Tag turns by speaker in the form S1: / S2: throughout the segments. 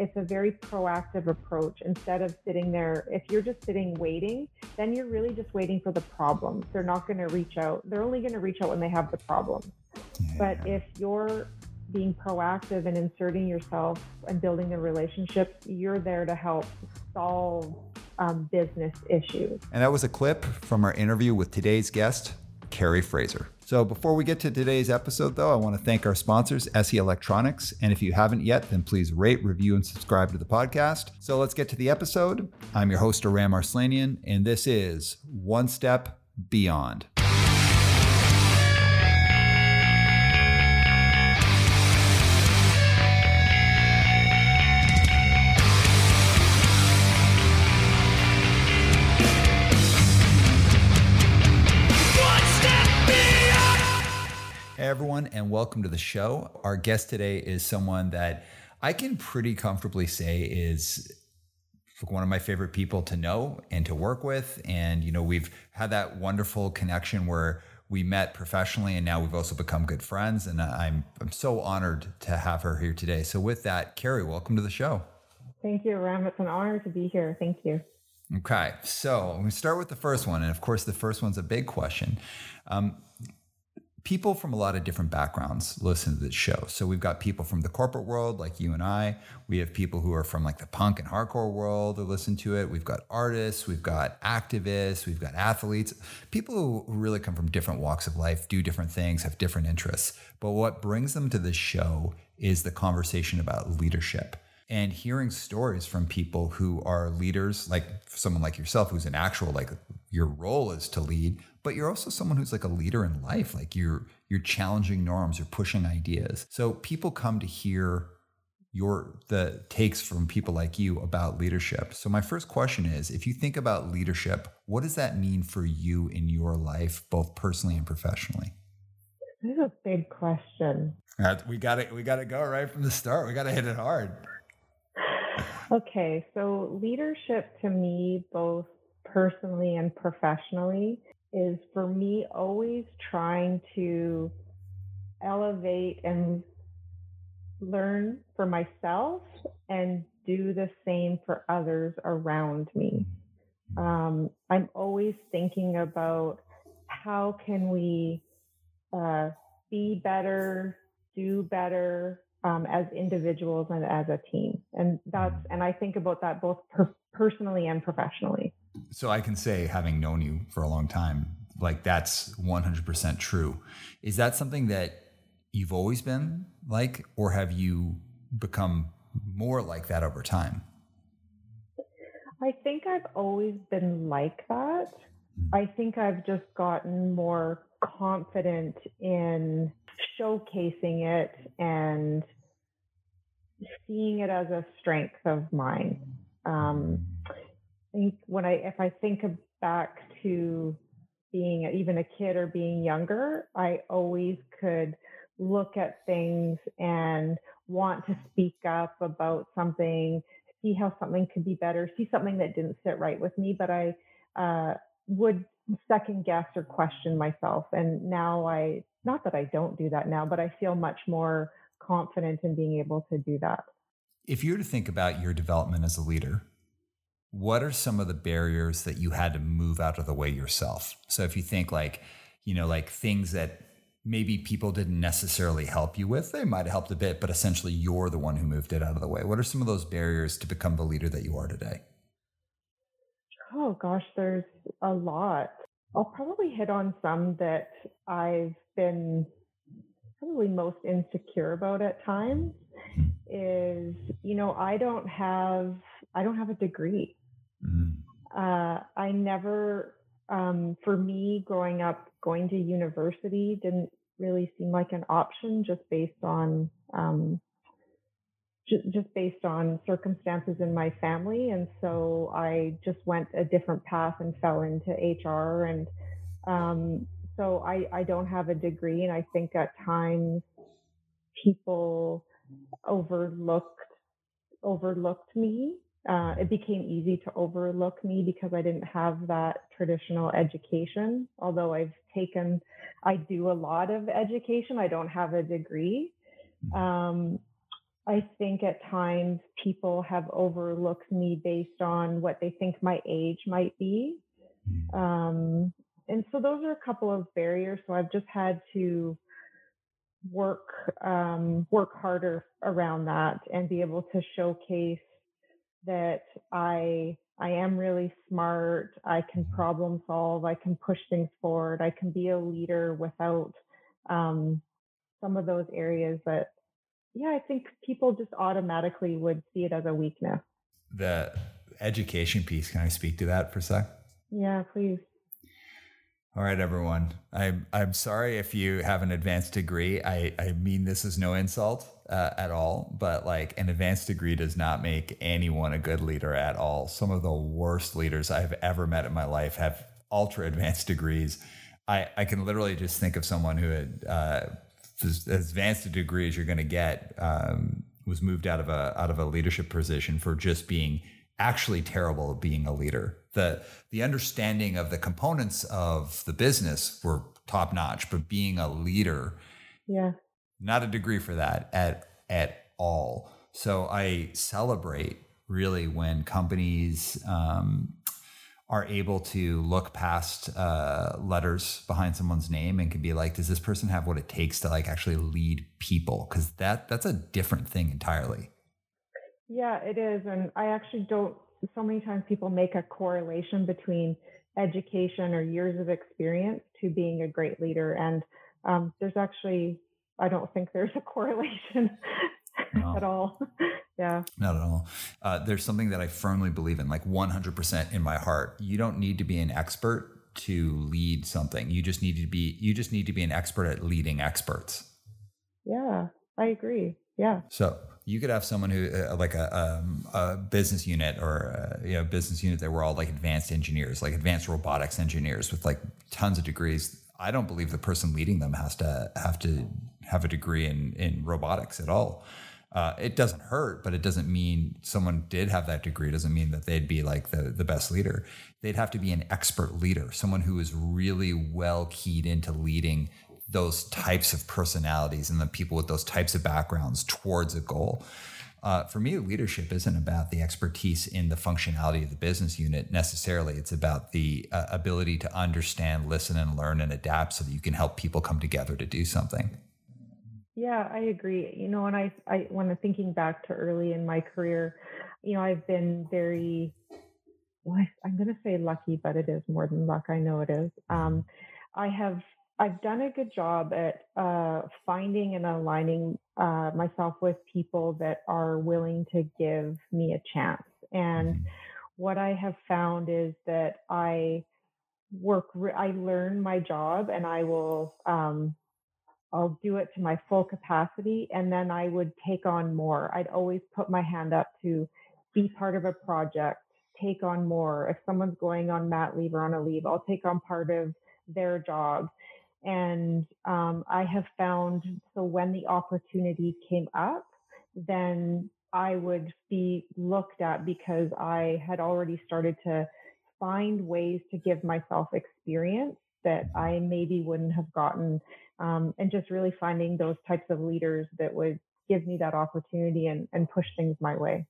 S1: it's a very proactive approach instead of sitting there. If you're just sitting waiting then you're really just waiting for the problems they're not going to reach out. They're only going to reach out when they have the problem. Yeah. but if you're being proactive and inserting yourself and building the relationship, you're there to help solve um, business issues.
S2: And that was a clip from our interview with today's guest carrie fraser so before we get to today's episode, though, I want to thank our sponsors, SE Electronics. And if you haven't yet, then please rate, review, and subscribe to the podcast. So let's get to the episode. I'm your host, Aram Arslanian, and this is One Step Beyond. Everyone, and welcome to the show. Our guest today is someone that I can pretty comfortably say is one of my favorite people to know and to work with. And, you know, we've had that wonderful connection where we met professionally and now we've also become good friends. And I'm, I'm so honored to have her here today. So, with that, Carrie, welcome to the show.
S1: Thank you, Ram. It's an honor to be here. Thank you.
S2: Okay. So, we start with the first one. And of course, the first one's a big question. Um, people from a lot of different backgrounds listen to this show. So we've got people from the corporate world, like you and I. We have people who are from like the punk and hardcore world who listen to it. We've got artists, we've got activists, we've got athletes, people who really come from different walks of life, do different things, have different interests. But what brings them to this show is the conversation about leadership and hearing stories from people who are leaders, like someone like yourself, who's an actual like your role is to lead, but you're also someone who's like a leader in life. Like you're you're challenging norms, you're pushing ideas. So people come to hear your the takes from people like you about leadership. So my first question is if you think about leadership, what does that mean for you in your life, both personally and professionally?
S1: This is a big question.
S2: We got it. We got to go right from the start. We got to hit it hard.
S1: Okay, so leadership to me, both personally and professionally, is for me always trying to elevate and learn for myself and do the same for others around me. Um, I'm always thinking about how can we uh, be better, do better um, as individuals and as a team, and that's and I think about that both per- personally and professionally
S2: so I can say, having known you for a long time, like that's 100% true. Is that something that you've always been like, or have you become more like that over time?
S1: I think I've always been like that. Hmm. I think I've just gotten more confident in showcasing it and seeing it as a strength of mine. Um, think when I, if I think back to being even a kid or being younger, I always could look at things and want to speak up about something, see how something could be better, see something that didn't sit right with me, but I uh, would second guess or question myself. And now I, not that I don't do that now, but I feel much more confident in being able to do that.
S2: If you were to think about your development as a leader, what are some of the barriers that you had to move out of the way yourself? So if you think like, you know, like things that maybe people didn't necessarily help you with, they might have helped a bit, but essentially you're the one who moved it out of the way. What are some of those barriers to become the leader that you are today?
S1: Oh gosh, there's a lot. I'll probably hit on some that I've been probably most insecure about at times hmm. is, you know, I don't have I don't have a degree. Mm. Uh, I never, um, for me, growing up, going to university didn't really seem like an option just based on um, just, just based on circumstances in my family. And so I just went a different path and fell into HR. And um, so I, I don't have a degree. And I think at times people overlooked overlooked me uh, it became easy to overlook me because I didn't have that traditional education. Although I've taken, I do a lot of education, I don't have a degree. Mm-hmm. Um, I think at times people have overlooked me based on what they think my age might be. Hmm. Um, and so those are a couple of barriers. So I've just had to work um, work harder around that and be able to showcase that I I am really smart. I can problem solve. I can push things forward. I can be a leader without um, some of those areas that yeah, I think people just automatically would see it as a weakness.
S2: The education piece, can I speak to that for a sec?
S1: Yeah, please.
S2: All right, everyone. I'm I'm sorry if you have an advanced degree. I, I mean this is no insult uh, at all, but like an advanced degree does not make anyone a good leader at all. Some of the worst leaders I've ever met in my life have ultra advanced degrees. I, I can literally just think of someone who had uh, as advanced a degree as you're going to get, um, was moved out of a out of a leadership position for just being actually terrible at being a leader. The the understanding of the components of the business were top notch, but being a leader,
S1: yeah,
S2: not a degree for that at at all. So I celebrate really when companies um, are able to look past uh, letters behind someone's name and can be like, does this person have what it takes to like actually lead people? Because that that's a different thing entirely.
S1: Yeah, it is, and I actually don't. So many times people make a correlation between education or years of experience to being a great leader, and um, there's actually I don't think there's a correlation no. at all. yeah.
S2: Not at all. Uh, there's something that I firmly believe in, like 100% in my heart. You don't need to be an expert to lead something. You just need to be. You just need to be an expert at leading experts.
S1: Yeah, I agree. Yeah.
S2: So you could have someone who uh, like a, um, a business unit or uh, you know business unit that were all like advanced engineers like advanced robotics engineers with like tons of degrees i don't believe the person leading them has to have to have a degree in in robotics at all uh, it doesn't hurt, but it doesn't mean someone did have that degree. It doesn't mean that they'd be like the, the best leader. They'd have to be an expert leader, someone who is really well keyed into leading those types of personalities and the people with those types of backgrounds towards a goal. Uh, for me, leadership isn't about the expertise in the functionality of the business unit necessarily. It's about the uh, ability to understand, listen, and learn and adapt so that you can help people come together to do something.
S1: Yeah, I agree. You know, and I, I, when I'm thinking back to early in my career, you know, I've been very, well, I, am going to say lucky, but it is more than luck. I know it is. Um, I have, I've done a good job at uh, finding and aligning uh, myself with people that are willing to give me a chance. And mm-hmm. what I have found is that I work, I learn my job, and I will um, I'll do it to my full capacity and then I would take on more. I'd always put my hand up to be part of a project, take on more. If someone's going on mat leave or on a leave, I'll take on part of their job. And um, I have found so when the opportunity came up, then I would be looked at because I had already started to find ways to give myself experience that I maybe wouldn't have gotten um, and just really finding those types of leaders that would give me that opportunity and, and push things my way.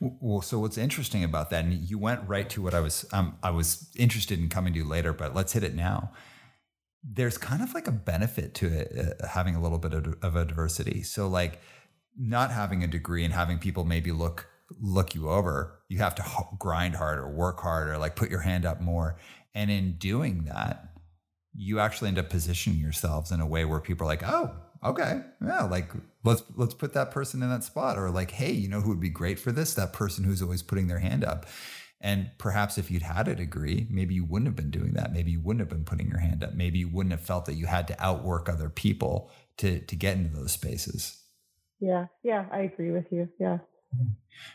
S2: Well, so what's interesting about that, and you went right to what I was um, I was interested in coming to later, but let's hit it now. There's kind of like a benefit to it, uh, having a little bit of, of a diversity. So, like, not having a degree and having people maybe look look you over, you have to grind harder, work harder, like put your hand up more. And in doing that, you actually end up positioning yourselves in a way where people are like, oh, okay, yeah, like let's let's put that person in that spot, or like, hey, you know who would be great for this? That person who's always putting their hand up. And perhaps if you'd had a degree, maybe you wouldn't have been doing that. Maybe you wouldn't have been putting your hand up. Maybe you wouldn't have felt that you had to outwork other people to to get into those spaces.
S1: Yeah, yeah, I agree with you. Yeah.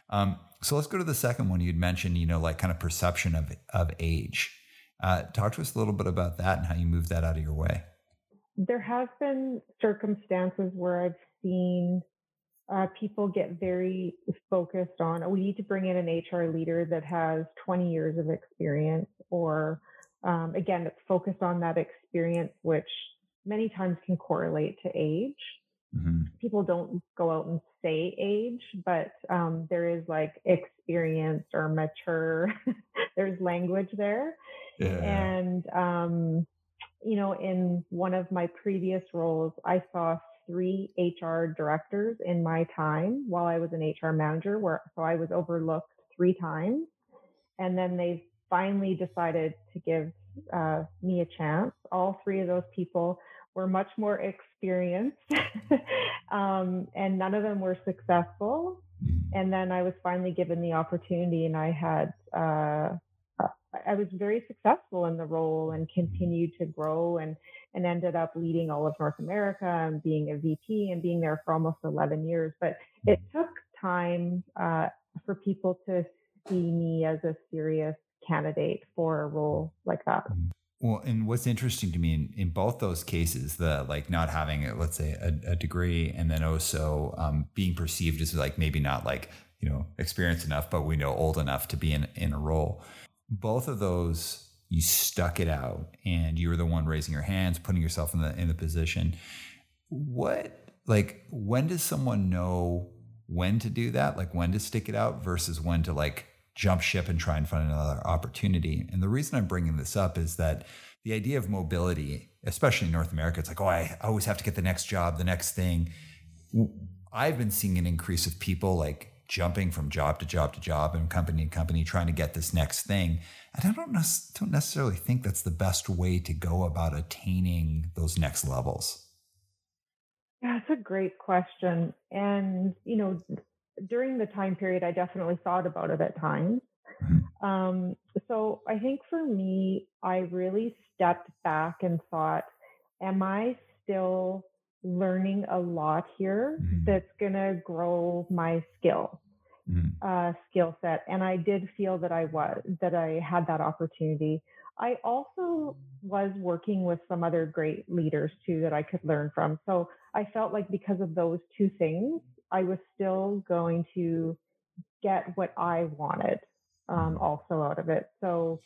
S2: Um, so let's go to the second one you'd mentioned. You know, like kind of perception of of age. Uh, talk to us a little bit about that and how you move that out of your way.
S1: There have been circumstances where I've seen uh, people get very focused on, oh, we need to bring in an HR leader that has 20 years of experience, or um, again, it's focused on that experience, which many times can correlate to age. Mm-hmm. people don't go out and say age, but um, there is like experienced or mature. There's language there, yeah. and um, you know, in one of my previous roles, I saw three HR directors in my time while I was an HR manager, where so I was overlooked three times, and then they finally decided to give uh, me a chance. All three of those people were much more experienced, um, and none of them were successful. And then I was finally given the opportunity, and I had uh, I was very successful in the role and continued to grow and and ended up leading all of North America and being a VP and being there for almost 11 years. But it took time uh, for people to see me as a serious candidate for a role like that.
S2: Well, and what's interesting to me in, in both those cases, the like not having, let's say, a, a degree, and then also um, being perceived as like maybe not like you know experienced enough, but we know old enough to be in in a role. Both of those, you stuck it out, and you were the one raising your hands, putting yourself in the in the position. What like when does someone know when to do that? Like when to stick it out versus when to like jump ship and try and find another opportunity. And the reason I'm bringing this up is that the idea of mobility, especially in North America, it's like, oh, I always have to get the next job, the next thing. I've been seeing an increase of people like jumping from job to job to job and company to company trying to get this next thing. And I don't, don't necessarily think that's the best way to go about attaining those next levels.
S1: That's a great question. And, you know, during the time period, I definitely thought about it at times. Mm-hmm. Um, so I think for me, I really stepped back and thought, am I still learning a lot here mm-hmm. that's going to grow my skill? Mm-hmm. Uh, skill set and i did feel that i was that i had that opportunity i also was working with some other great leaders too that i could learn from so i felt like because of those two things I was still going to get what I wanted um, also out of it. So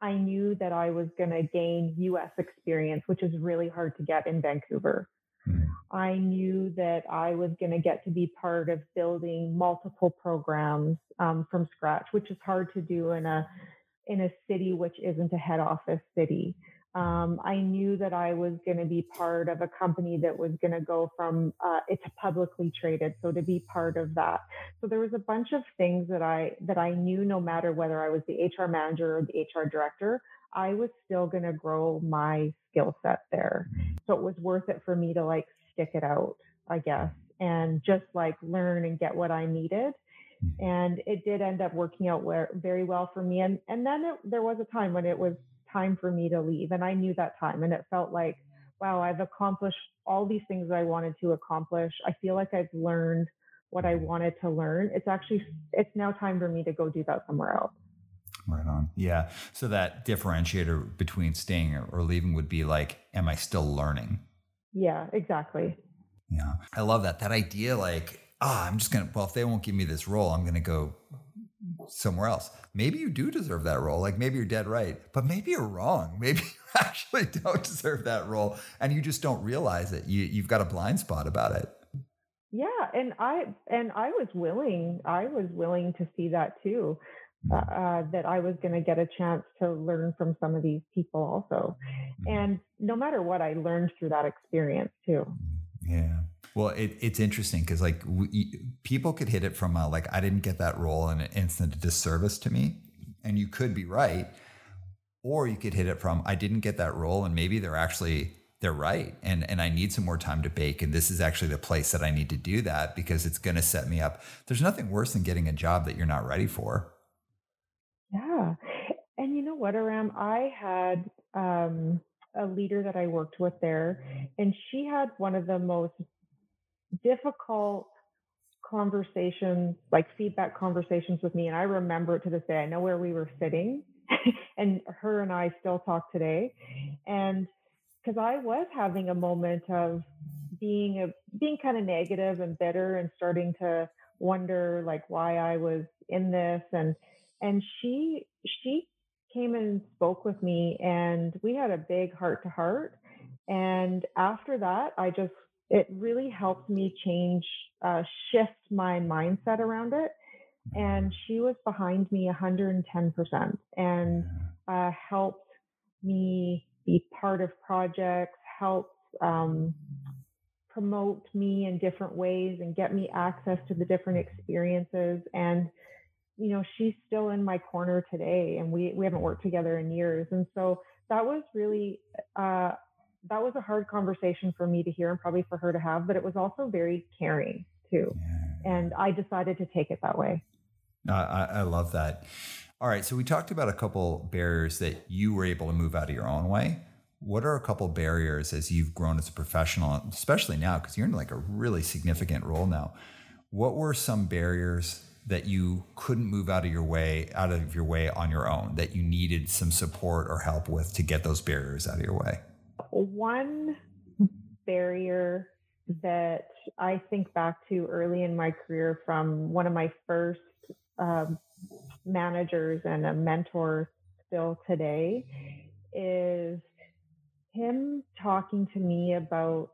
S1: I knew that I was going to gain US experience, which is really hard to get in Vancouver. Hmm. I knew that I was going to get to be part of building multiple programs um, from scratch, which is hard to do in a in a city which isn't a head office city. Um, I knew that I was going to be part of a company that was going to go from uh, it's publicly traded, so to be part of that. So there was a bunch of things that I that I knew, no matter whether I was the HR manager or the HR director, I was still going to grow my skill set there. So it was worth it for me to like stick it out, I guess, and just like learn and get what I needed and it did end up working out where, very well for me and and then it, there was a time when it was time for me to leave. And I knew that time. And it felt like, wow, I've accomplished all these things that I wanted to accomplish. I feel like I've learned what I wanted to learn. It's actually, it's now time for me to go do that somewhere else.
S2: Right on. Yeah. So that differentiator between staying or leaving would be like, am I still learning?
S1: Yeah, exactly.
S2: Yeah. I love that. That idea, like, ah, oh, I'm just going to, well, if they won't give me this role, I'm going to go somewhere else. Maybe you do deserve that role. Like maybe you're dead right, but maybe you're wrong. Maybe you actually don't deserve that role and you just don't realize it. You you've got a blind spot about it.
S1: Yeah, and I and I was willing. I was willing to see that too. Uh, mm. uh, that I was going to get a chance to learn from some of these people also, mm. and no matter what, I learned through that experience too.
S2: Yeah. Well, it, it's interesting because like we, people could hit it from a, like I didn't get that role and it instant disservice to me, and you could be right, or you could hit it from I didn't get that role and maybe they're actually they're right and and I need some more time to bake and this is actually the place that I need to do that because it's going to set me up. There's nothing worse than getting a job that you're not ready for.
S1: Yeah. And you know what, Aram, I had um a leader that I worked with there and she had one of the most difficult conversations, like feedback conversations with me. And I remember it to this day. I know where we were sitting, and her and I still talk today. And because I was having a moment of being a being kind of negative and bitter and starting to wonder like why I was in this and and she she came and spoke with me and we had a big heart to heart and after that I just it really helped me change, uh, shift my mindset around it. And she was behind me 110% and uh, helped me be part of projects, helped um, promote me in different ways and get me access to the different experiences. And, you know, she's still in my corner today and we, we haven't worked together in years. And so that was really, uh, that was a hard conversation for me to hear and probably for her to have, but it was also very caring too. Yeah. And I decided to take it that way.
S2: I, I love that. All right. So we talked about a couple barriers that you were able to move out of your own way. What are a couple barriers as you've grown as a professional, especially now, because you're in like a really significant role now? What were some barriers that you couldn't move out of your way, out of your way on your own, that you needed some support or help with to get those barriers out of your way?
S1: One barrier that I think back to early in my career from one of my first um, managers and a mentor still today is him talking to me about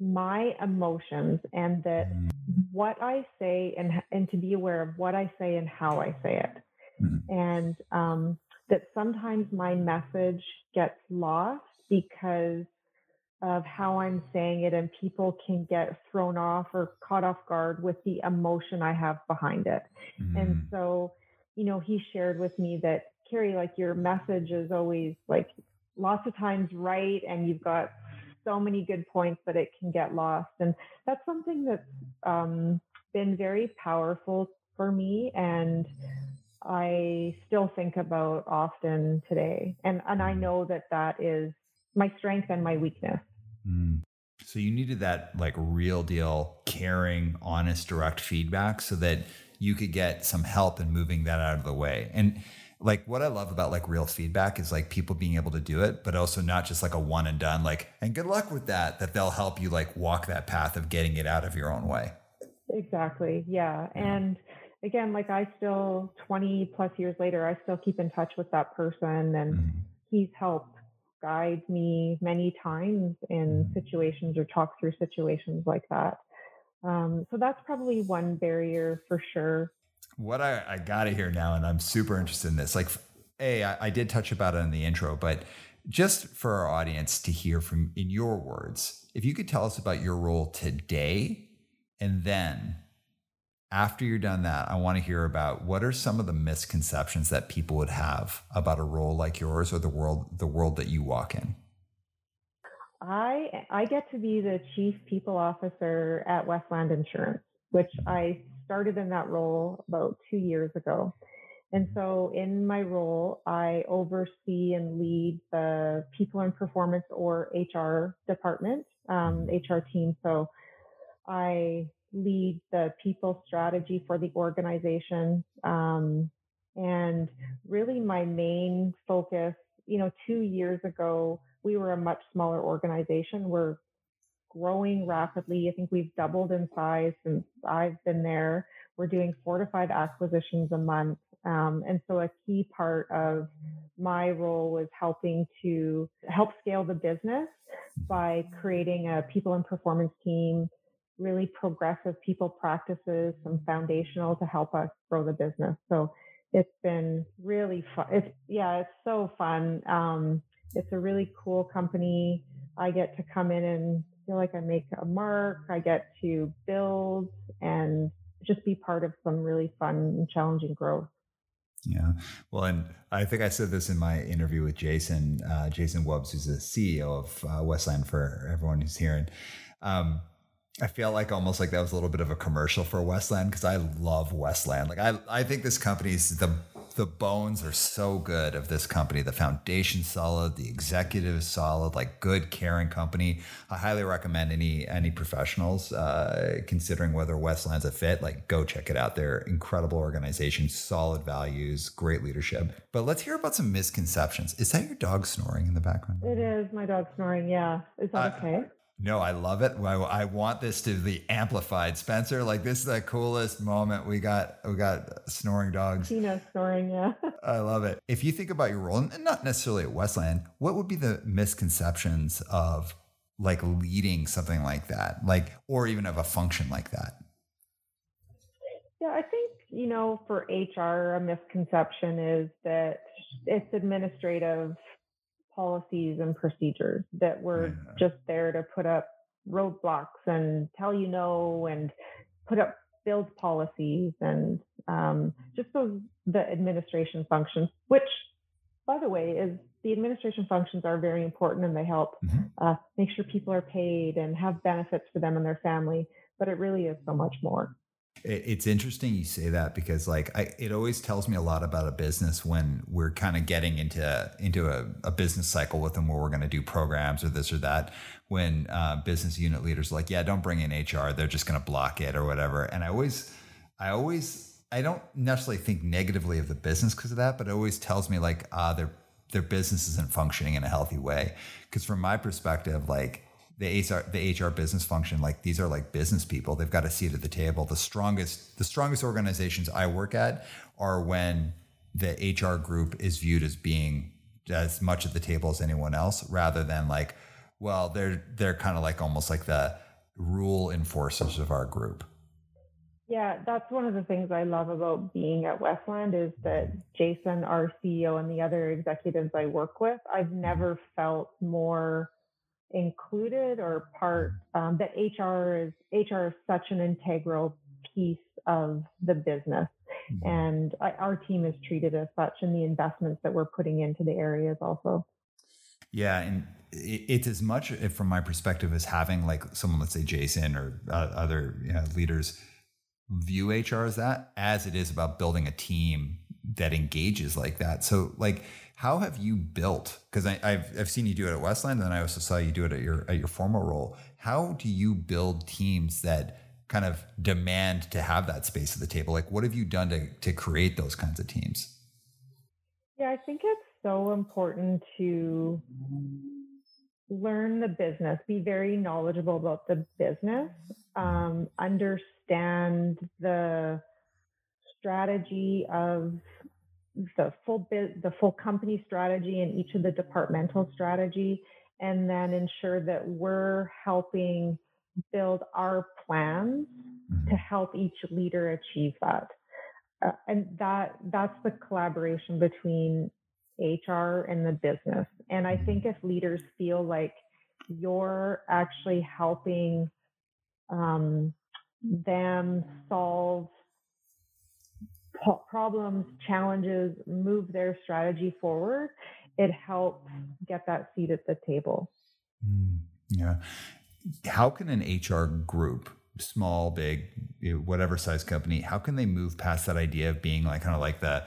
S1: my emotions and that mm. what I say and and to be aware of what I say and how I say it. Mm-hmm. And um, that sometimes my message gets lost because of how I'm saying it, and people can get thrown off or caught off guard with the emotion I have behind it. Mm. And so, you know, he shared with me that, Carrie, like your message is always like lots of times right, and you've got so many good points but it can get lost. And that's something that's um, been very powerful for me. And I still think about often today. And, and I know that that is my strength and my weakness.
S2: Mm. So you needed that like real deal, caring, honest, direct feedback so that you could get some help in moving that out of the way. And like what I love about like real feedback is like people being able to do it, but also not just like a one and done, like, and good luck with that, that they'll help you like walk that path of getting it out of your own way.
S1: Exactly. Yeah. yeah. And again, like I still 20 plus years later, I still keep in touch with that person and mm-hmm. he's helped guide me many times in mm-hmm. situations or talk through situations like that. Um, so that's probably one barrier for sure.
S2: What I, I got to hear now, and I'm super interested in this. Like, a, I, I did touch about it in the intro, but just for our audience to hear from in your words, if you could tell us about your role today and then after you're done that, I want to hear about what are some of the misconceptions that people would have about a role like yours or the world the world that you walk in.
S1: I I get to be the chief people officer at Westland Insurance, which mm-hmm. I started in that role about 2 years ago. And so in my role, I oversee and lead the people and performance or HR department, um, HR mm-hmm. team. So I lead the people strategy for the organization. Um, and really, my main focus, you know, two years ago, we were a much smaller organization. We're growing rapidly. I think we've doubled in size since I've been there. We're doing four to five acquisitions a month. Um, and so a key part of my role was helping to help scale the business by creating a people and performance team, really progressive people practices, some foundational to help us grow the business. So it's been really fun. It's yeah, it's so fun. Um, it's a really cool company. I get to come in and feel like I make a mark. I get to build and just be part of some really fun and challenging growth.
S2: Yeah. Well, and I think I said this in my interview with Jason, uh, Jason Wubs, who's the CEO of uh, Westland for everyone who's hearing. Um, I feel like almost like that was a little bit of a commercial for Westland because I love Westland. Like I, I think this company's the the bones are so good of this company. The foundation's solid, the executive is solid, like good, caring company. I highly recommend any any professionals uh, considering whether Westland's a fit. Like go check it out. They're incredible organization, solid values, great leadership. But let's hear about some misconceptions. Is that your dog snoring in the background?
S1: It is my dog snoring. Yeah, is that uh, okay?
S2: No, I love it. I, I, want this to be amplified, Spencer. Like this is the coolest moment. We got we got snoring dogs.
S1: Tina snoring, yeah.
S2: I love it. If you think about your role, and not necessarily at Westland, what would be the misconceptions of like leading something like that like or even of a function like that
S1: yeah i think you know for hr a misconception is that it's administrative policies and procedures that we're yeah. just there to put up roadblocks and tell you no and put up build policies and um, just those the administration functions which by the way is the administration functions are very important and they help mm-hmm. uh, make sure people are paid and have benefits for them and their family but it really is so much more
S2: it's interesting you say that because like I, it always tells me a lot about a business when we're kind of getting into into a, a business cycle with them where we're going to do programs or this or that when uh, business unit leaders are like yeah don't bring in hr they're just going to block it or whatever. And i always i always i don't necessarily think negatively of the business because of that but it always tells me like ah their their business isn't functioning in a healthy way. Because from my perspective like the HR the HR business function like these are like business people. They've got a seat at the table. The strongest the strongest organizations I work at are when the HR group is viewed as being as much at the table as anyone else rather than like well they're they're kind of like almost like the rule enforcers of our group.
S1: Yeah that's one of the things I love about being at Westland is that Jason our CEO and the other executives I work with I've never felt more included or part um, that HR is HR is such an integral piece of the business. Mm-hmm. And I, our team is treated as such and the investments that we're putting into the areas also.
S2: Yeah, and it's as much from my perspective as having like someone, let's say Jason or uh, other you know, leaders view HR as that, as it is about building a team that engages like that. So like how have you built? Because I've I've seen you do it at Westland, and I also saw you do it at your at your former role. How do you build teams that kind of demand to have that space at the table? Like, what have you done to to create those kinds of teams?
S1: Yeah, I think it's so important to learn the business, be very knowledgeable about the business, um, understand the strategy of the full bit, the full company strategy and each of the departmental strategy, and then ensure that we're helping build our plans mm-hmm. to help each leader achieve that. Uh, and that that's the collaboration between HR and the business. And I think if leaders feel like you're actually helping um, them solve problems, challenges, move their strategy forward, it helps get that seat at the table.
S2: Mm, yeah. How can an HR group, small, big, whatever size company, how can they move past that idea of being like kind of like the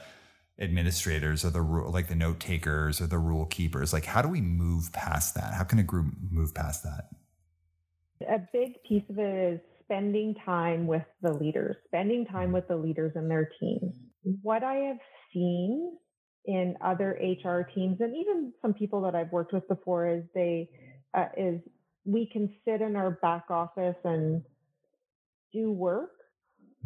S2: administrators or the like the note takers or the rule keepers? Like, how do we move past that? How can a group move past that?
S1: A big piece of it is spending time with the leaders, spending time with the leaders and their teams. What I have seen in other HR teams and even some people that I've worked with before is they uh, is we can sit in our back office and do work,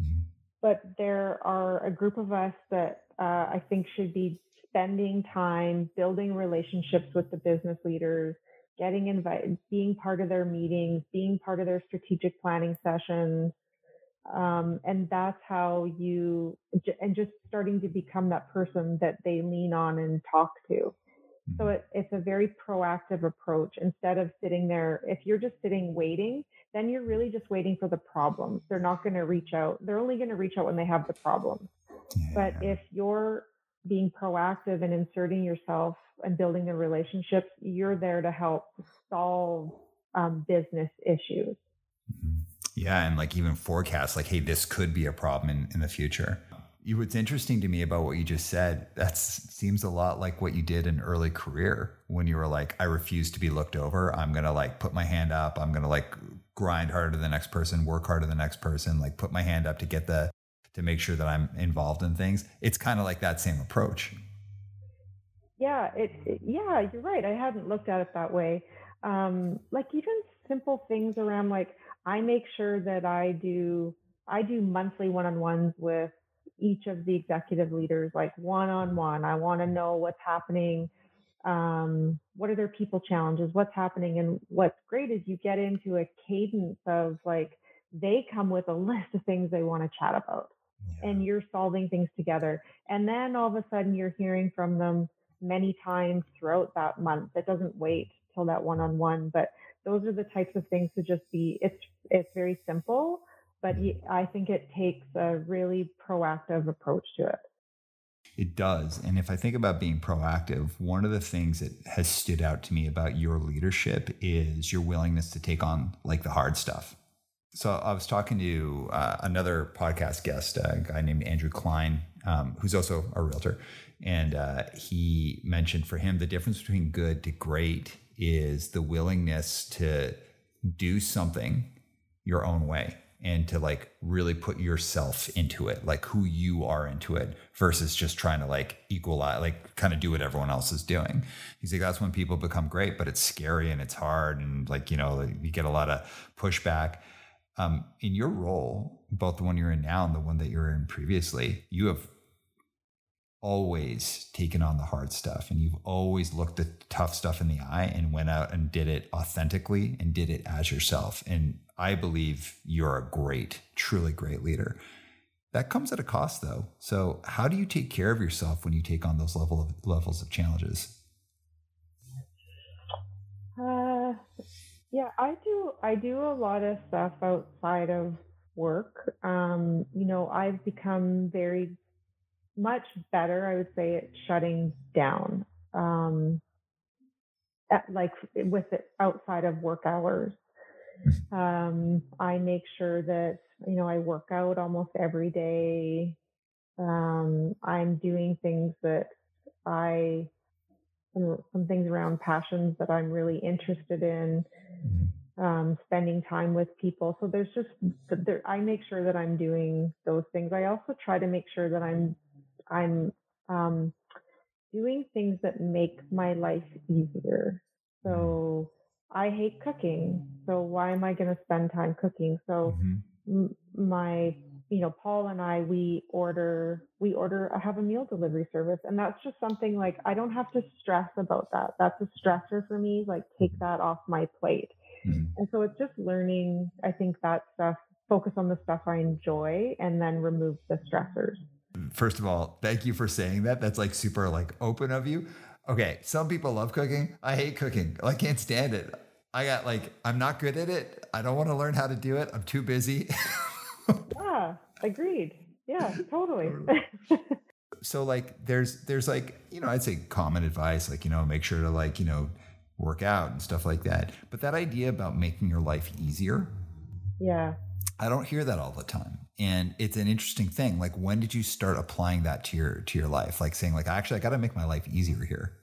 S1: mm-hmm. but there are a group of us that uh, I think should be spending time building relationships with the business leaders, getting invited, being part of their meetings, being part of their strategic planning sessions. Um, and that's how you, and just starting to become that person that they lean on and talk to. So mm-hmm. it, it's a very proactive approach instead of sitting there. If you're just sitting waiting, then you're really just waiting for the problems. They're not going to reach out. They're only going to reach out when they have the problems. Yeah. But if you're being proactive and inserting yourself and building the relationships, you're there to help solve um, business issues.
S2: Mm-hmm. Yeah, and like even forecast, like, hey, this could be a problem in, in the future. What's interesting to me about what you just said, that seems a lot like what you did in early career when you were like, I refuse to be looked over. I'm gonna like put my hand up. I'm gonna like grind harder than the next person, work harder than the next person, like put my hand up to get the to make sure that I'm involved in things. It's kind of like that same approach.
S1: Yeah, it, it, yeah, you're right. I hadn't looked at it that way. Um, like even simple things around like I make sure that I do I do monthly one-on-ones with each of the executive leaders, like one-on-one. I want to know what's happening um, what are their people challenges what's happening and what's great is you get into a cadence of like they come with a list of things they want to chat about yeah. and you're solving things together and then all of a sudden you're hearing from them many times throughout that month it doesn't wait till that one-on-one but those are the types of things to just be it's it's very simple but i think it takes a really proactive approach to it
S2: it does. And if I think about being proactive, one of the things that has stood out to me about your leadership is your willingness to take on like the hard stuff. So I was talking to uh, another podcast guest, a guy named Andrew Klein, um, who's also a realtor. And uh, he mentioned for him the difference between good to great is the willingness to do something your own way and to like really put yourself into it, like who you are into it versus just trying to like equalize, like kind of do what everyone else is doing. He's like, that's when people become great, but it's scary and it's hard. And like, you know, you get a lot of pushback. Um, in your role, both the one you're in now and the one that you're in previously, you have always taken on the hard stuff and you've always looked the tough stuff in the eye and went out and did it authentically and did it as yourself. And I believe you're a great, truly great leader. That comes at a cost though. So how do you take care of yourself when you take on those level of levels of challenges?
S1: Yeah, I do. I do a lot of stuff outside of work. Um, you know, I've become very much better, I would say, at shutting down. Um, at, like with it outside of work hours. Um, I make sure that, you know, I work out almost every day. Um, I'm doing things that I, some, some things around passions that I'm really interested in. Um, spending time with people. So there's just, there, I make sure that I'm doing those things. I also try to make sure that I'm, I'm, um, doing things that make my life easier. So, I hate cooking. So why am I going to spend time cooking? So mm-hmm. m- my, you know, Paul and I, we order, we order, I have a meal delivery service and that's just something like, I don't have to stress about that. That's a stressor for me. Like take that off my plate. Mm-hmm. And so it's just learning, I think that stuff, focus on the stuff I enjoy and then remove the stressors.
S2: First of all, thank you for saying that. That's like super like open of you. Okay, some people love cooking. I hate cooking. I can't stand it. I got like I'm not good at it. I don't want to learn how to do it. I'm too busy.
S1: ah, agreed. Yeah, totally.
S2: so like there's there's like, you know, I'd say common advice like, you know, make sure to like, you know, work out and stuff like that. But that idea about making your life easier,
S1: yeah.
S2: I don't hear that all the time. And it's an interesting thing. Like when did you start applying that to your to your life? Like saying like actually I got to make my life easier here.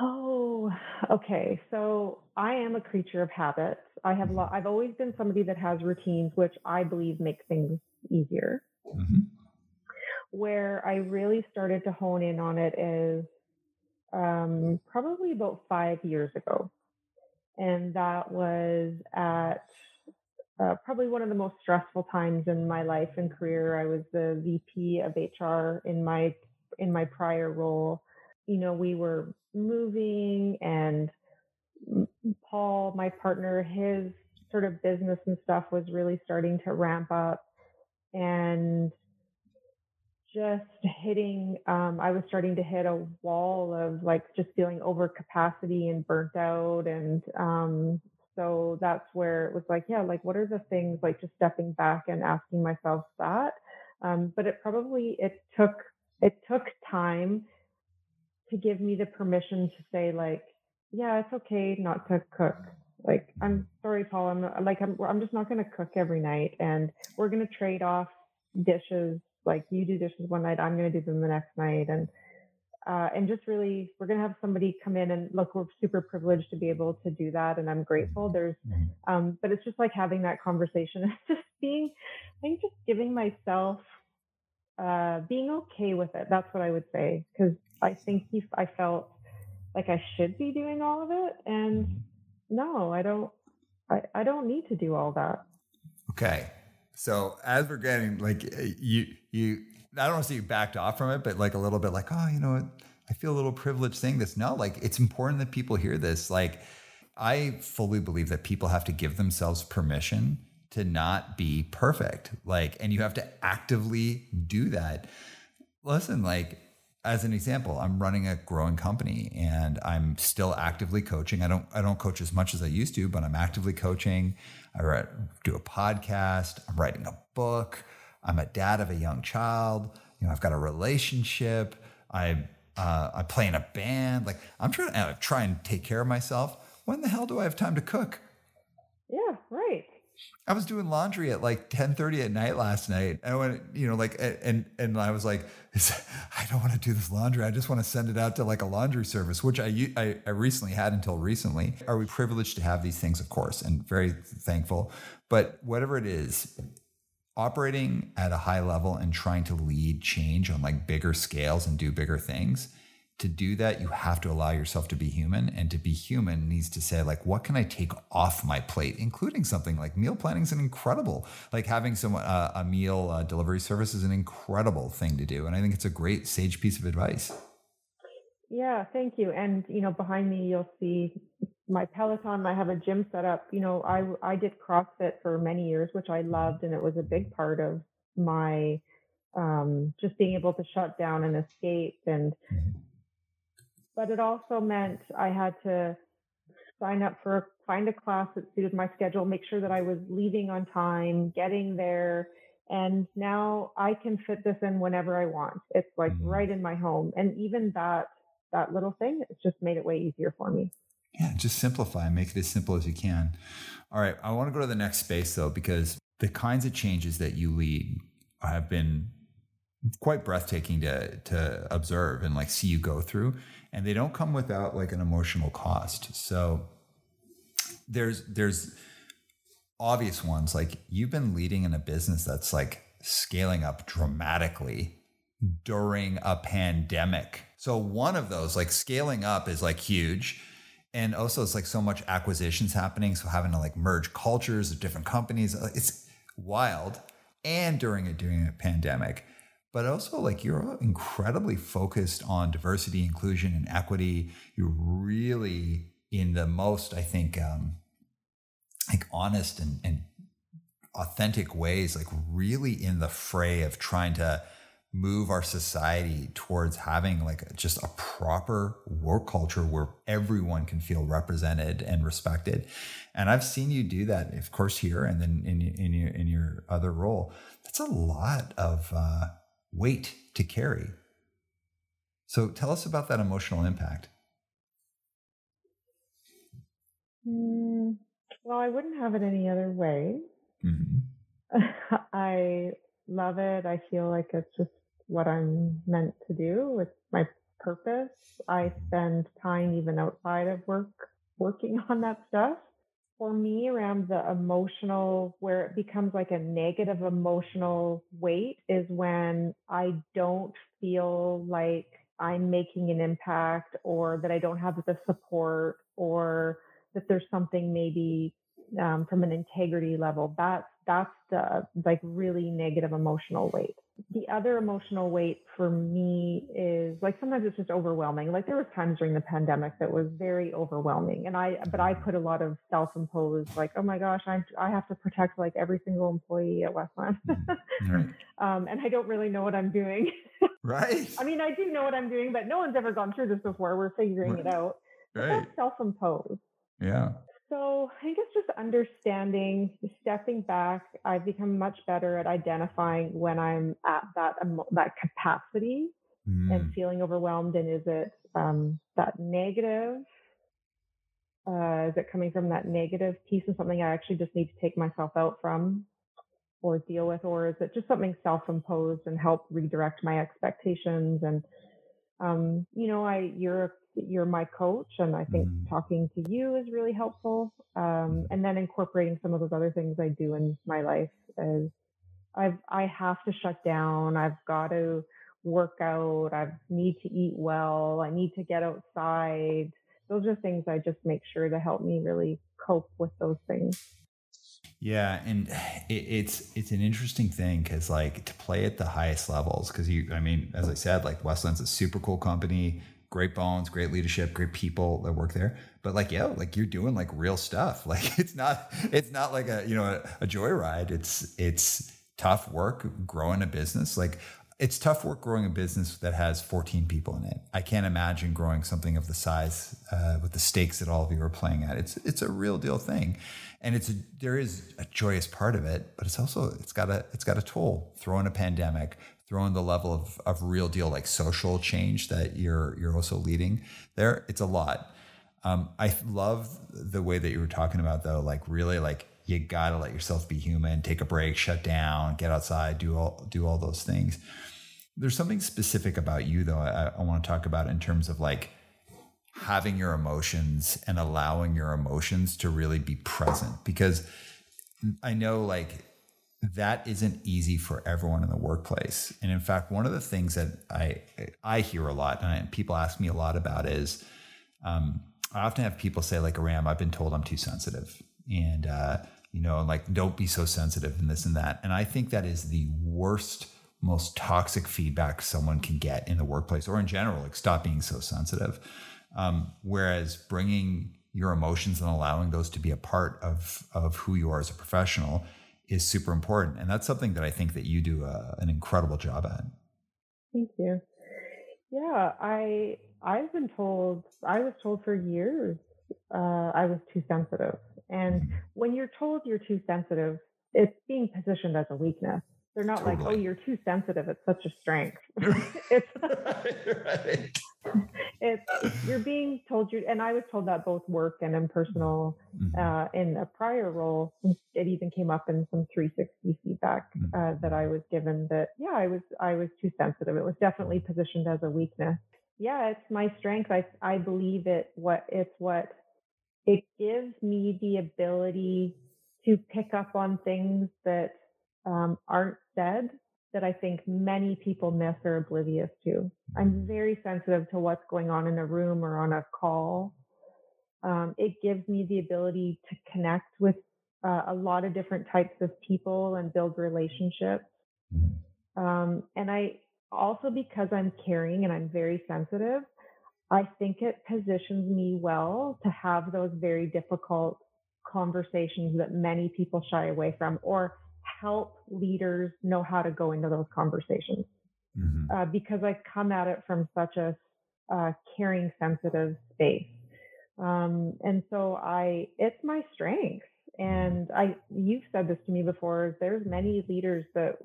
S1: Oh, okay. So I am a creature of habits. I have lo- I've always been somebody that has routines which I believe make things easier. Mm-hmm. Where I really started to hone in on it is um, probably about five years ago. And that was at uh, probably one of the most stressful times in my life and career. I was the VP of HR in my in my prior role. You know, we were moving, and Paul, my partner, his sort of business and stuff was really starting to ramp up, and just hitting. Um, I was starting to hit a wall of like just feeling over capacity and burnt out, and um, so that's where it was like, yeah, like what are the things like just stepping back and asking myself that. Um, but it probably it took it took time to give me the permission to say like, yeah, it's okay not to cook. Like, I'm sorry, Paul. I'm like, I'm, I'm just not going to cook every night, and we're going to trade off dishes. Like, you do dishes one night, I'm going to do them the next night, and uh, and just really we're going to have somebody come in and look we're super privileged to be able to do that and i'm grateful there's mm-hmm. um, but it's just like having that conversation it's just being i think just giving myself uh, being okay with it that's what i would say because i think if i felt like i should be doing all of it and mm-hmm. no i don't I, I don't need to do all that
S2: okay so as we're getting like you you I don't want to say you backed off from it, but like a little bit like, oh, you know what? I feel a little privileged saying this. No, like it's important that people hear this. Like I fully believe that people have to give themselves permission to not be perfect. Like, and you have to actively do that. Listen, like as an example, I'm running a growing company and I'm still actively coaching. I don't I don't coach as much as I used to, but I'm actively coaching. I write, do a podcast. I'm writing a book. I'm a dad of a young child. You know, I've got a relationship. I uh, I play in a band. Like I'm trying to uh, try and take care of myself. When the hell do I have time to cook?
S1: Yeah, right.
S2: I was doing laundry at like 10:30 at night last night. And I went, you know, like and and I was like, I don't want to do this laundry. I just want to send it out to like a laundry service, which I, I I recently had until recently. Are we privileged to have these things, of course, and very thankful. But whatever it is, operating at a high level and trying to lead change on like bigger scales and do bigger things to do that you have to allow yourself to be human and to be human needs to say like what can i take off my plate including something like meal planning is an incredible like having some uh, a meal uh, delivery service is an incredible thing to do and i think it's a great sage piece of advice.
S1: Yeah thank you and you know behind me you'll see my peloton i have a gym set up you know i i did crossfit for many years which i loved and it was a big part of my um, just being able to shut down and escape and mm-hmm but it also meant I had to sign up for find a class that suited my schedule, make sure that I was leaving on time, getting there. And now I can fit this in whenever I want. It's like mm-hmm. right in my home. And even that that little thing, it's just made it way easier for me.
S2: Yeah, just simplify, make it as simple as you can. All right. I want to go to the next space though, because the kinds of changes that you lead have been quite breathtaking to to observe and like see you go through and they don't come without like an emotional cost so there's there's obvious ones like you've been leading in a business that's like scaling up dramatically during a pandemic so one of those like scaling up is like huge and also it's like so much acquisitions happening so having to like merge cultures of different companies it's wild and during a during a pandemic but also like you're incredibly focused on diversity, inclusion, and equity. You're really in the most, I think, um, like honest and, and authentic ways, like really in the fray of trying to move our society towards having like just a proper work culture where everyone can feel represented and respected. And I've seen you do that, of course, here and then in, in your in your other role. That's a lot of uh, weight to carry. So tell us about that emotional impact.
S1: Mm, well, I wouldn't have it any other way. Mm-hmm. I love it. I feel like it's just what I'm meant to do. It's my purpose. I spend time even outside of work working on that stuff for me around the emotional where it becomes like a negative emotional weight is when I don't feel like I'm making an impact or that I don't have the support or that there's something maybe um, from an integrity level. That's that's the like really negative emotional weight the other emotional weight for me is like sometimes it's just overwhelming. Like there was times during the pandemic that was very overwhelming, and I but I put a lot of self-imposed like oh my gosh I I have to protect like every single employee at Westland, mm-hmm. right. um, and I don't really know what I'm doing.
S2: right.
S1: I mean I do know what I'm doing, but no one's ever gone through this before. We're figuring right. it out. Right. That's self-imposed.
S2: Yeah.
S1: So I think it's just understanding, stepping back. I've become much better at identifying when I'm at that that capacity mm. and feeling overwhelmed. And is it um, that negative? Uh, is it coming from that negative piece and something I actually just need to take myself out from or deal with, or is it just something self-imposed and help redirect my expectations? And um, you know, I you're you're my coach and i think mm. talking to you is really helpful. Um, and then incorporating some of those other things i do in my life is i've i have to shut down. I've got to work out. I need to eat well. I need to get outside. Those are things i just make sure to help me really cope with those things
S2: yeah, and it, it's it's an interesting thing because like to play at the highest levels because you I mean as I said like Westland's a super cool company great bones, great leadership, great people that work there. But like, yeah, like you're doing like real stuff. Like it's not, it's not like a, you know, a, a joyride. It's, it's tough work growing a business. Like it's tough work growing a business that has 14 people in it. I can't imagine growing something of the size uh, with the stakes that all of you are playing at. It's it's a real deal thing, and it's a, there is a joyous part of it, but it's also it's got a it's got a toll. Throw in a pandemic, throw in the level of of real deal like social change that you're you're also leading there. It's a lot. Um, I love the way that you were talking about though, like really like you gotta let yourself be human, take a break, shut down, get outside, do all do all those things. There's something specific about you though. I, I want to talk about in terms of like having your emotions and allowing your emotions to really be present because I know like that isn't easy for everyone in the workplace. And in fact, one of the things that I I hear a lot and people ask me a lot about is um, I often have people say like, "Aram, I've been told I'm too sensitive," and uh, you know, like don't be so sensitive and this and that. And I think that is the worst, most toxic feedback someone can get in the workplace or in general. Like, stop being so sensitive. Um, whereas bringing your emotions and allowing those to be a part of of who you are as a professional is super important, and that's something that I think that you do a, uh, an incredible job at.
S1: Thank you. Yeah, I I've been told I was told for years uh, I was too sensitive and when you're told you're too sensitive, it's being positioned as a weakness. They're not totally. like, oh, you're too sensitive. It's such a strength. it's, right. it's you're being told you, and I was told that both work and in personal, mm-hmm. uh, in a prior role. It even came up in some 360 feedback uh, mm-hmm. that I was given that, yeah, I was I was too sensitive. It was definitely positioned as a weakness. Yeah, it's my strength. I I believe it. What it's what it gives me the ability to pick up on things that um, aren't said that I think many people miss or oblivious to. I'm very sensitive to what's going on in a room or on a call. Um, it gives me the ability to connect with uh, a lot of different types of people and build relationships. Um, and I also, because I'm caring and I'm very sensitive, I think it positions me well to have those very difficult conversations that many people shy away from or help leaders know how to go into those conversations. Mm-hmm. Uh, because I come at it from such a uh, caring, sensitive space. Um, and so I, it's my strength. And I, you've said this to me before. There's many leaders that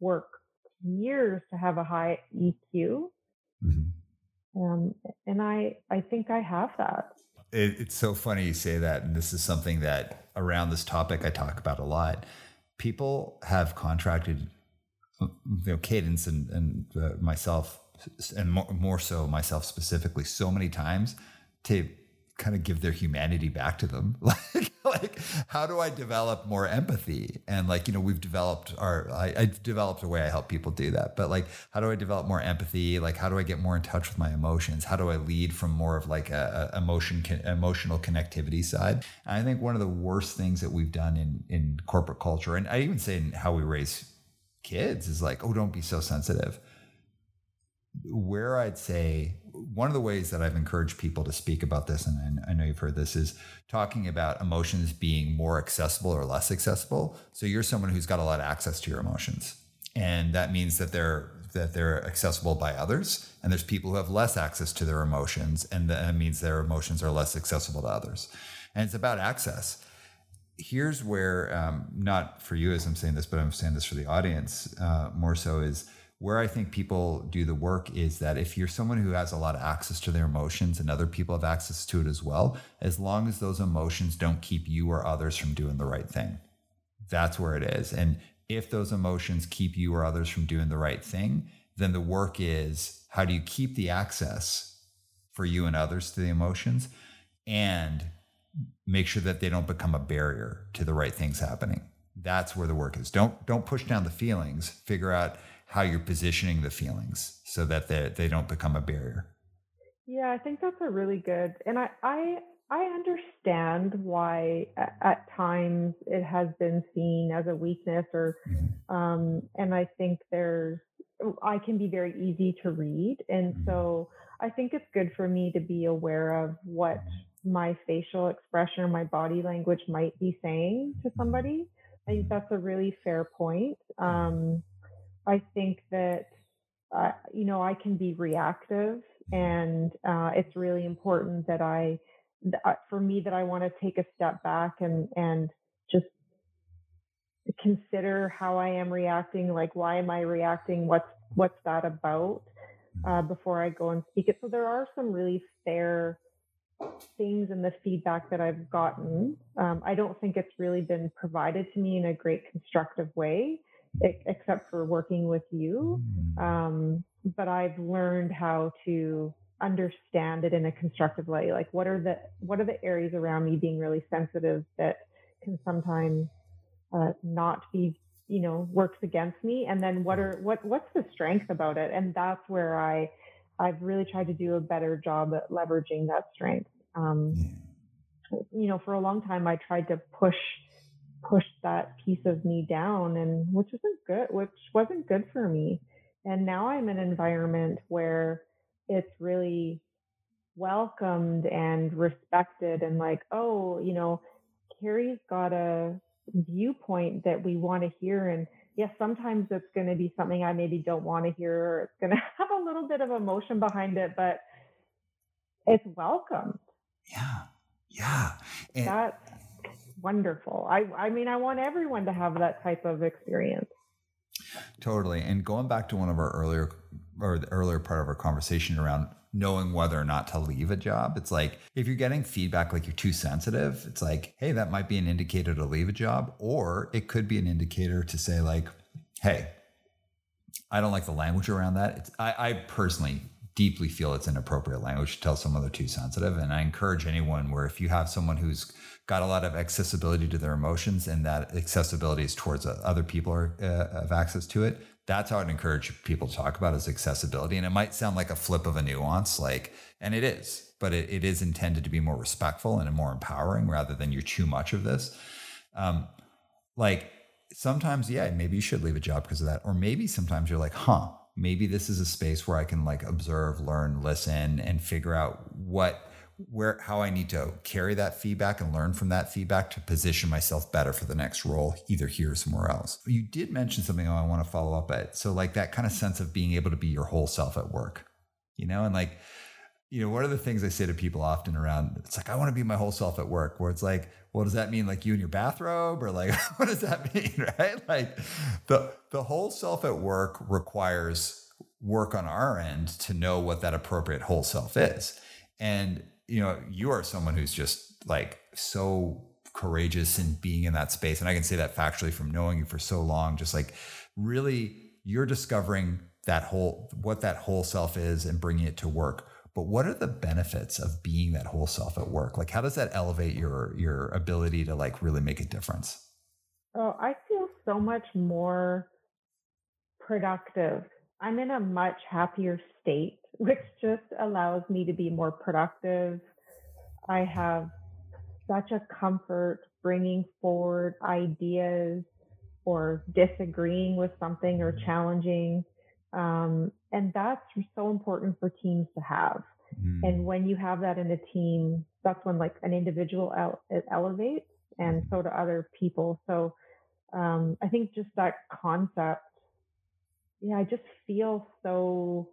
S1: work years to have a high EQ. Mm-hmm. Um, and I, I think I have that.
S2: It, it's so funny you say that. And this is something that around this topic I talk about a lot. People have contracted, you know, Cadence and, and uh, myself, and more, more so myself specifically, so many times to kind of give their humanity back to them. Like like how do i develop more empathy? And like you know we've developed our I, i've developed a way i help people do that. But like how do i develop more empathy? Like how do i get more in touch with my emotions? How do i lead from more of like a, a emotion emotional connectivity side? And i think one of the worst things that we've done in in corporate culture and i even say in how we raise kids is like oh don't be so sensitive. Where I'd say one of the ways that I've encouraged people to speak about this, and I know you've heard this, is talking about emotions being more accessible or less accessible. So you're someone who's got a lot of access to your emotions, and that means that they're that they're accessible by others, and there's people who have less access to their emotions, and that means their emotions are less accessible to others. And it's about access. Here's where, um, not for you as I'm saying this, but I'm saying this for the audience uh, more so is where I think people do the work is that if you're someone who has a lot of access to their emotions and other people have access to it as well, as long as those emotions don't keep you or others from doing the right thing, that's where it is. And if those emotions keep you or others from doing the right thing, then the work is how do you keep the access for you and others to the emotions and make sure that they don't become a barrier to the right things happening. That's where the work is. Don't don't push down the feelings. Figure out how you're positioning the feelings so that they, they don't become a barrier.
S1: Yeah, I think that's a really good, and I, I, I understand why at, at times it has been seen as a weakness or, mm-hmm. um, and I think there's, I can be very easy to read. And mm-hmm. so I think it's good for me to be aware of what mm-hmm. my facial expression or my body language might be saying to mm-hmm. somebody. I think that's a really fair point. Um, I think that, uh, you know, I can be reactive, and uh, it's really important that I, uh, for me, that I want to take a step back and and just consider how I am reacting. Like, why am I reacting? What's what's that about? Uh, before I go and speak it. So there are some really fair things in the feedback that I've gotten. Um, I don't think it's really been provided to me in a great constructive way, except for working with you. Mm. Um, but I've learned how to understand it in a constructive way. Like, what are the what are the areas around me being really sensitive that can sometimes uh, not be you know works against me and then what are what what's the strength about it and that's where i i've really tried to do a better job at leveraging that strength um, you know for a long time i tried to push push that piece of me down and which isn't good which wasn't good for me and now i'm in an environment where it's really welcomed and respected and like oh you know carrie's got a viewpoint that we want to hear. And yes, sometimes it's going to be something I maybe don't want to hear, or it's going to have a little bit of emotion behind it, but it's welcome.
S2: Yeah. Yeah.
S1: And That's wonderful. I, I mean, I want everyone to have that type of experience.
S2: Totally. And going back to one of our earlier or the earlier part of our conversation around knowing whether or not to leave a job. It's like if you're getting feedback like you're too sensitive, it's like, hey, that might be an indicator to leave a job. Or it could be an indicator to say, like, hey, I don't like the language around that. It's, I, I personally deeply feel it's inappropriate language to tell someone they're too sensitive. And I encourage anyone where if you have someone who's got a lot of accessibility to their emotions and that accessibility is towards uh, other people are, uh, have access to it, that's how I'd encourage people to talk about is accessibility. And it might sound like a flip of a nuance, like, and it is, but it, it is intended to be more respectful and more empowering rather than you're too much of this. Um, like sometimes, yeah, maybe you should leave a job because of that. Or maybe sometimes you're like, huh, maybe this is a space where I can like observe, learn, listen, and figure out what where how I need to carry that feedback and learn from that feedback to position myself better for the next role, either here or somewhere else. You did mention something I want to follow up at. So like that kind of sense of being able to be your whole self at work, you know, and like, you know, one of the things I say to people often around, it's like, I want to be my whole self at work, where it's like, well, does that mean like you in your bathrobe or like, what does that mean? Right. Like the, the whole self at work requires work on our end to know what that appropriate whole self is. And you know, you are someone who's just like so courageous in being in that space. And I can say that factually from knowing you for so long, just like really you're discovering that whole, what that whole self is and bringing it to work. But what are the benefits of being that whole self at work? Like, how does that elevate your, your ability to like really make a difference?
S1: Oh, I feel so much more productive. I'm in a much happier state which just allows me to be more productive. I have such a comfort bringing forward ideas or disagreeing with something or challenging. Um, and that's so important for teams to have. Mm. And when you have that in a team, that's when like an individual ele- elevates and so do other people. So um, I think just that concept, yeah, I just feel so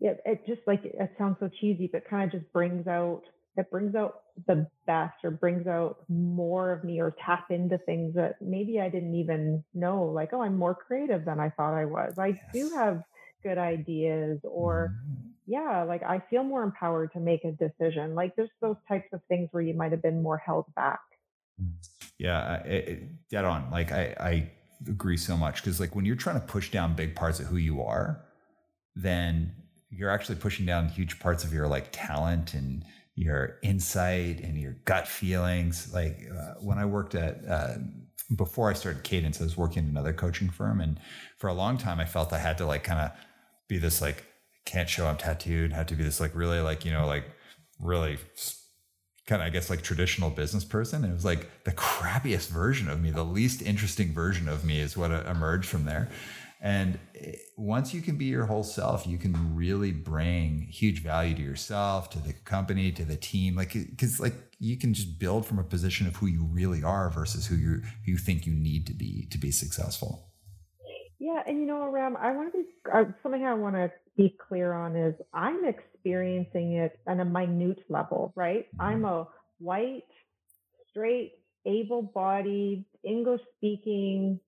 S1: it, it just like it sounds so cheesy, but kind of just brings out it brings out the best or brings out more of me or tap into things that maybe I didn't even know. Like, oh, I'm more creative than I thought I was. I yes. do have good ideas or mm-hmm. yeah, like I feel more empowered to make a decision. Like there's those types of things where you might have been more held back.
S2: Yeah, it, it, dead on. Like I, I agree so much because like when you're trying to push down big parts of who you are, then you're actually pushing down huge parts of your like talent and your insight and your gut feelings. Like uh, when I worked at, uh, before I started Cadence, I was working in another coaching firm. And for a long time, I felt I had to like kind of be this like, can't show I'm tattooed, had to be this like really like, you know, like really kind of, I guess, like traditional business person. It was like the crappiest version of me, the least interesting version of me is what emerged from there. And eh, once you can be your whole self, you can really bring huge value to yourself, to the company, to the team. Like, because like you can just build from a position of who you really are versus who you who you think you need to be to be successful.
S1: Yeah, and you know, Ram, I want to be uh, something I want to be clear on is I'm experiencing it on a minute level, right? Mm-hmm. I'm a white, straight, able-bodied, English-speaking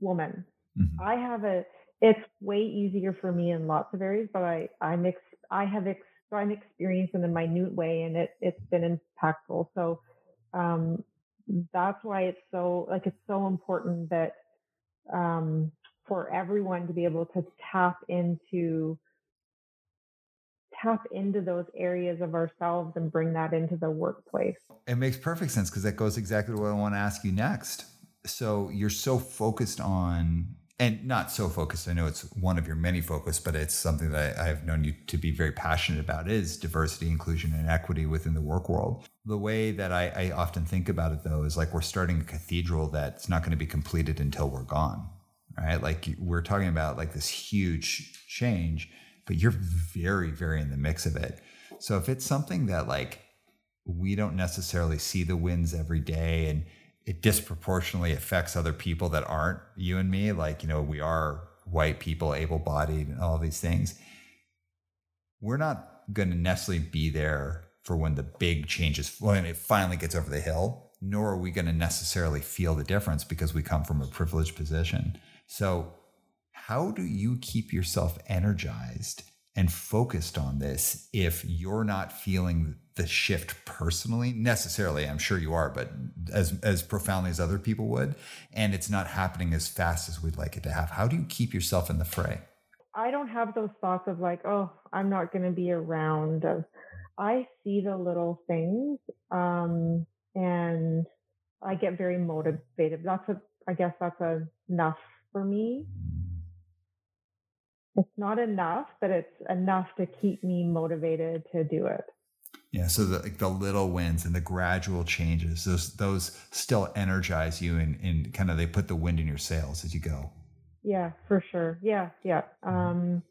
S1: woman. Mm-hmm. I have a. It's way easier for me in lots of areas, but I I'm ex, I have ex, I'm experiencing in a minute way, and it it's been impactful. So um, that's why it's so like it's so important that um, for everyone to be able to tap into tap into those areas of ourselves and bring that into the workplace.
S2: It makes perfect sense because that goes exactly to what I want to ask you next. So you're so focused on and not so focused. I know it's one of your many focus, but it's something that I have known you to be very passionate about is diversity, inclusion, and equity within the work world. The way that I, I often think about it though is like we're starting a cathedral that's not going to be completed until we're gone. Right. Like we're talking about like this huge change, but you're very, very in the mix of it. So if it's something that like we don't necessarily see the wins every day and it disproportionately affects other people that aren't you and me. Like, you know, we are white people, able bodied, and all these things. We're not going to necessarily be there for when the big changes, when it finally gets over the hill, nor are we going to necessarily feel the difference because we come from a privileged position. So, how do you keep yourself energized and focused on this if you're not feeling the shift personally? Necessarily i'm sure you are but as as profoundly as other people would and it's not happening as fast as we'd like it to have. How do you keep yourself in the fray?
S1: I don't have those thoughts of like oh i'm not going to be around. Of i see the little things um, and i get very motivated. That's a i guess that's enough for me it's not enough but it's enough to keep me motivated to do it
S2: yeah, so the like the little wins and the gradual changes, those those still energize you and, and kind of they put the wind in your sails as you go.
S1: Yeah, for sure. Yeah, yeah. Mm-hmm. Um,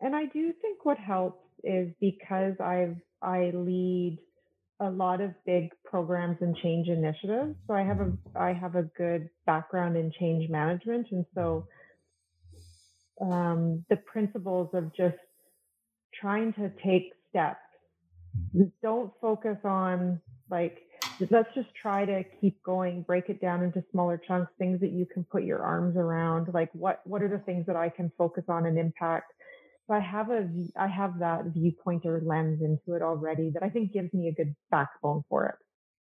S1: and I do think what helps is because I've I lead a lot of big programs and change initiatives. So I have a I have a good background in change management, and so um, the principles of just trying to take steps don't focus on like let's just try to keep going break it down into smaller chunks things that you can put your arms around like what what are the things that i can focus on and impact so i have a i have that viewpoint or lens into it already that i think gives me a good backbone for it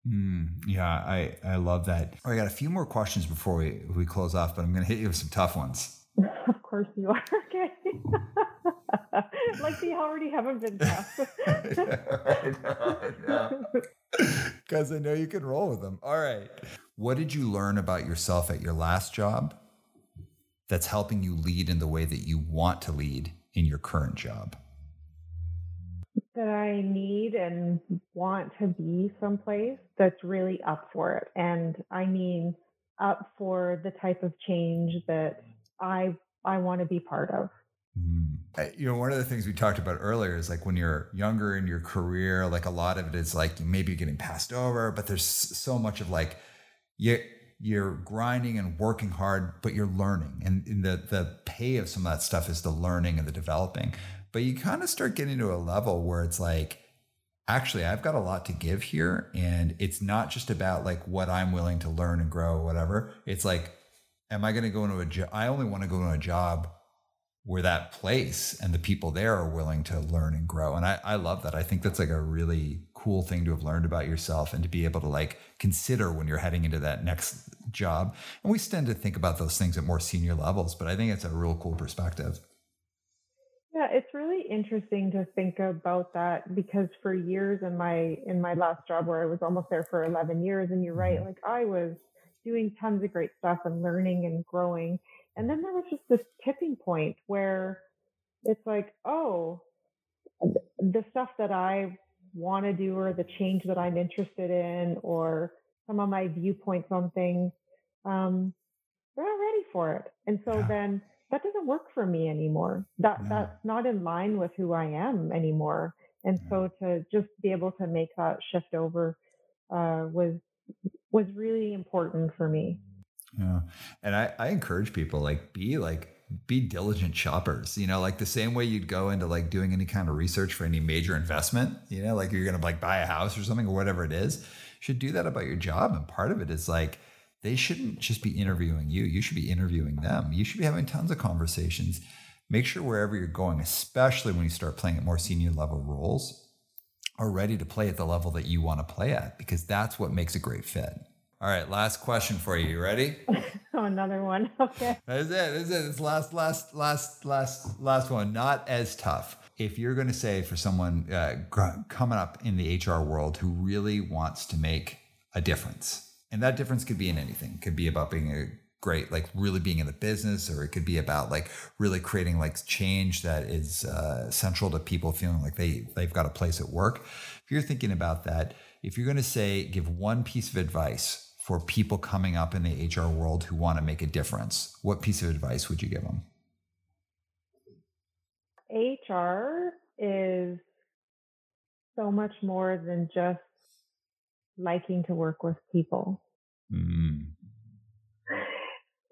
S2: Mm, yeah, I, I love that. I got a few more questions before we, we close off, but I'm going to hit you with some tough ones.
S1: of course you are. Okay. like they already haven't been tough.
S2: Because I, I know you can roll with them. All right. What did you learn about yourself at your last job that's helping you lead in the way that you want to lead in your current job?
S1: That I need and want to be someplace that's really up for it. And I mean, up for the type of change that I I want to be part of.
S2: Mm. You know, one of the things we talked about earlier is like when you're younger in your career, like a lot of it is like maybe you're getting passed over, but there's so much of like you you're grinding and working hard, but you're learning. And, and the the pay of some of that stuff is the learning and the developing. But you kind of start getting to a level where it's like, actually, I've got a lot to give here. And it's not just about like what I'm willing to learn and grow or whatever. It's like, am I going to go into a job? I only want to go into a job where that place and the people there are willing to learn and grow. And I, I love that. I think that's like a really cool thing to have learned about yourself and to be able to like consider when you're heading into that next job. And we tend to think about those things at more senior levels, but I think it's a real cool perspective.
S1: Yeah, it's really interesting to think about that because for years in my in my last job where I was almost there for 11 years and you're right, mm-hmm. like I was doing tons of great stuff and learning and growing and then there was just this tipping point where it's like, oh, the stuff that I want to do or the change that I'm interested in or some of my viewpoints on things, um, they're not ready for it. And so yeah. then that doesn't work for me anymore. That
S2: Yeah.
S1: that's not in line with who I am anymore. And so to just be able to make that shift over uh, was was really important for me.
S2: Yeah. And I, I encourage people like be like be diligent shoppers, you know, like the same way you'd go into like doing any kind of research for any major investment, you know, like you're to like buy a house or something or whatever it is, should do that about your job. And part of it is like, they shouldn't just be interviewing you. You should be interviewing them. You should be having tons of conversations. Make sure wherever you're going, especially when you start playing at more senior level roles, are ready to play at the level that you want to play at because that's what makes a great fit. All right, last question for you. You ready?
S1: Oh, another one. Okay.
S2: That's it. That's it. It's last, last, last, last, last one. Not as tough. If you're going to say for someone uh, gr- coming up in the HR world who really wants to make a difference, and that difference could be in anything. It could be about being a great, like really being in the business, or it could be about like really creating like change that is uh, central to people feeling like they they've got a place at work. If you're thinking about that, if you're going to say give one piece of advice for people coming up in the HR world who want to make a difference, what piece of advice would you give them?
S1: HR is so much more than just liking to work with people.
S2: Mm.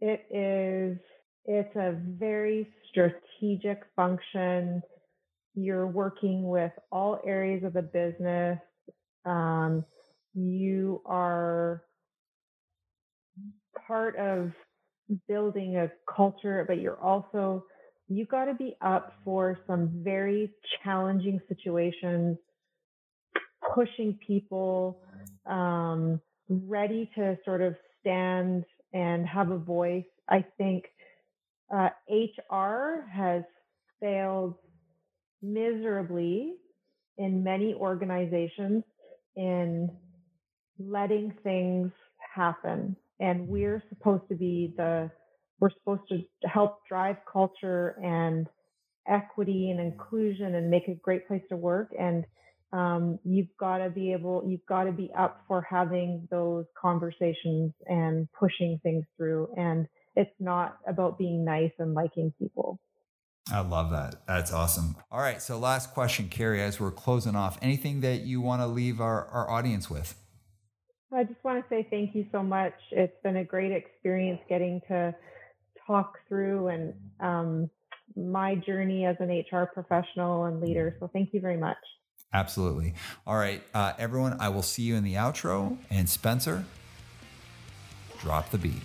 S1: It is, it's a very strategic function. You're working with all areas of the business. Um, you are part of building a culture, but you're also, you got to be up for some very challenging situations, pushing people, um, ready to sort of stand and have a voice. I think uh, HR has failed miserably in many organizations in letting things happen. And we're supposed to be the, we're supposed to help drive culture and equity and inclusion and make a great place to work. And um, you've got to be able, you've got to be up for having those conversations and pushing things through. And it's not about being nice and liking people.
S2: I love that. That's awesome. All right. So, last question, Carrie, as we're closing off, anything that you want to leave our, our audience with?
S1: I just want to say thank you so much. It's been a great experience getting to talk through and um, my journey as an HR professional and leader. So, thank you very much.
S2: Absolutely. All right, uh, everyone, I will see you in the outro. And Spencer, drop the beat.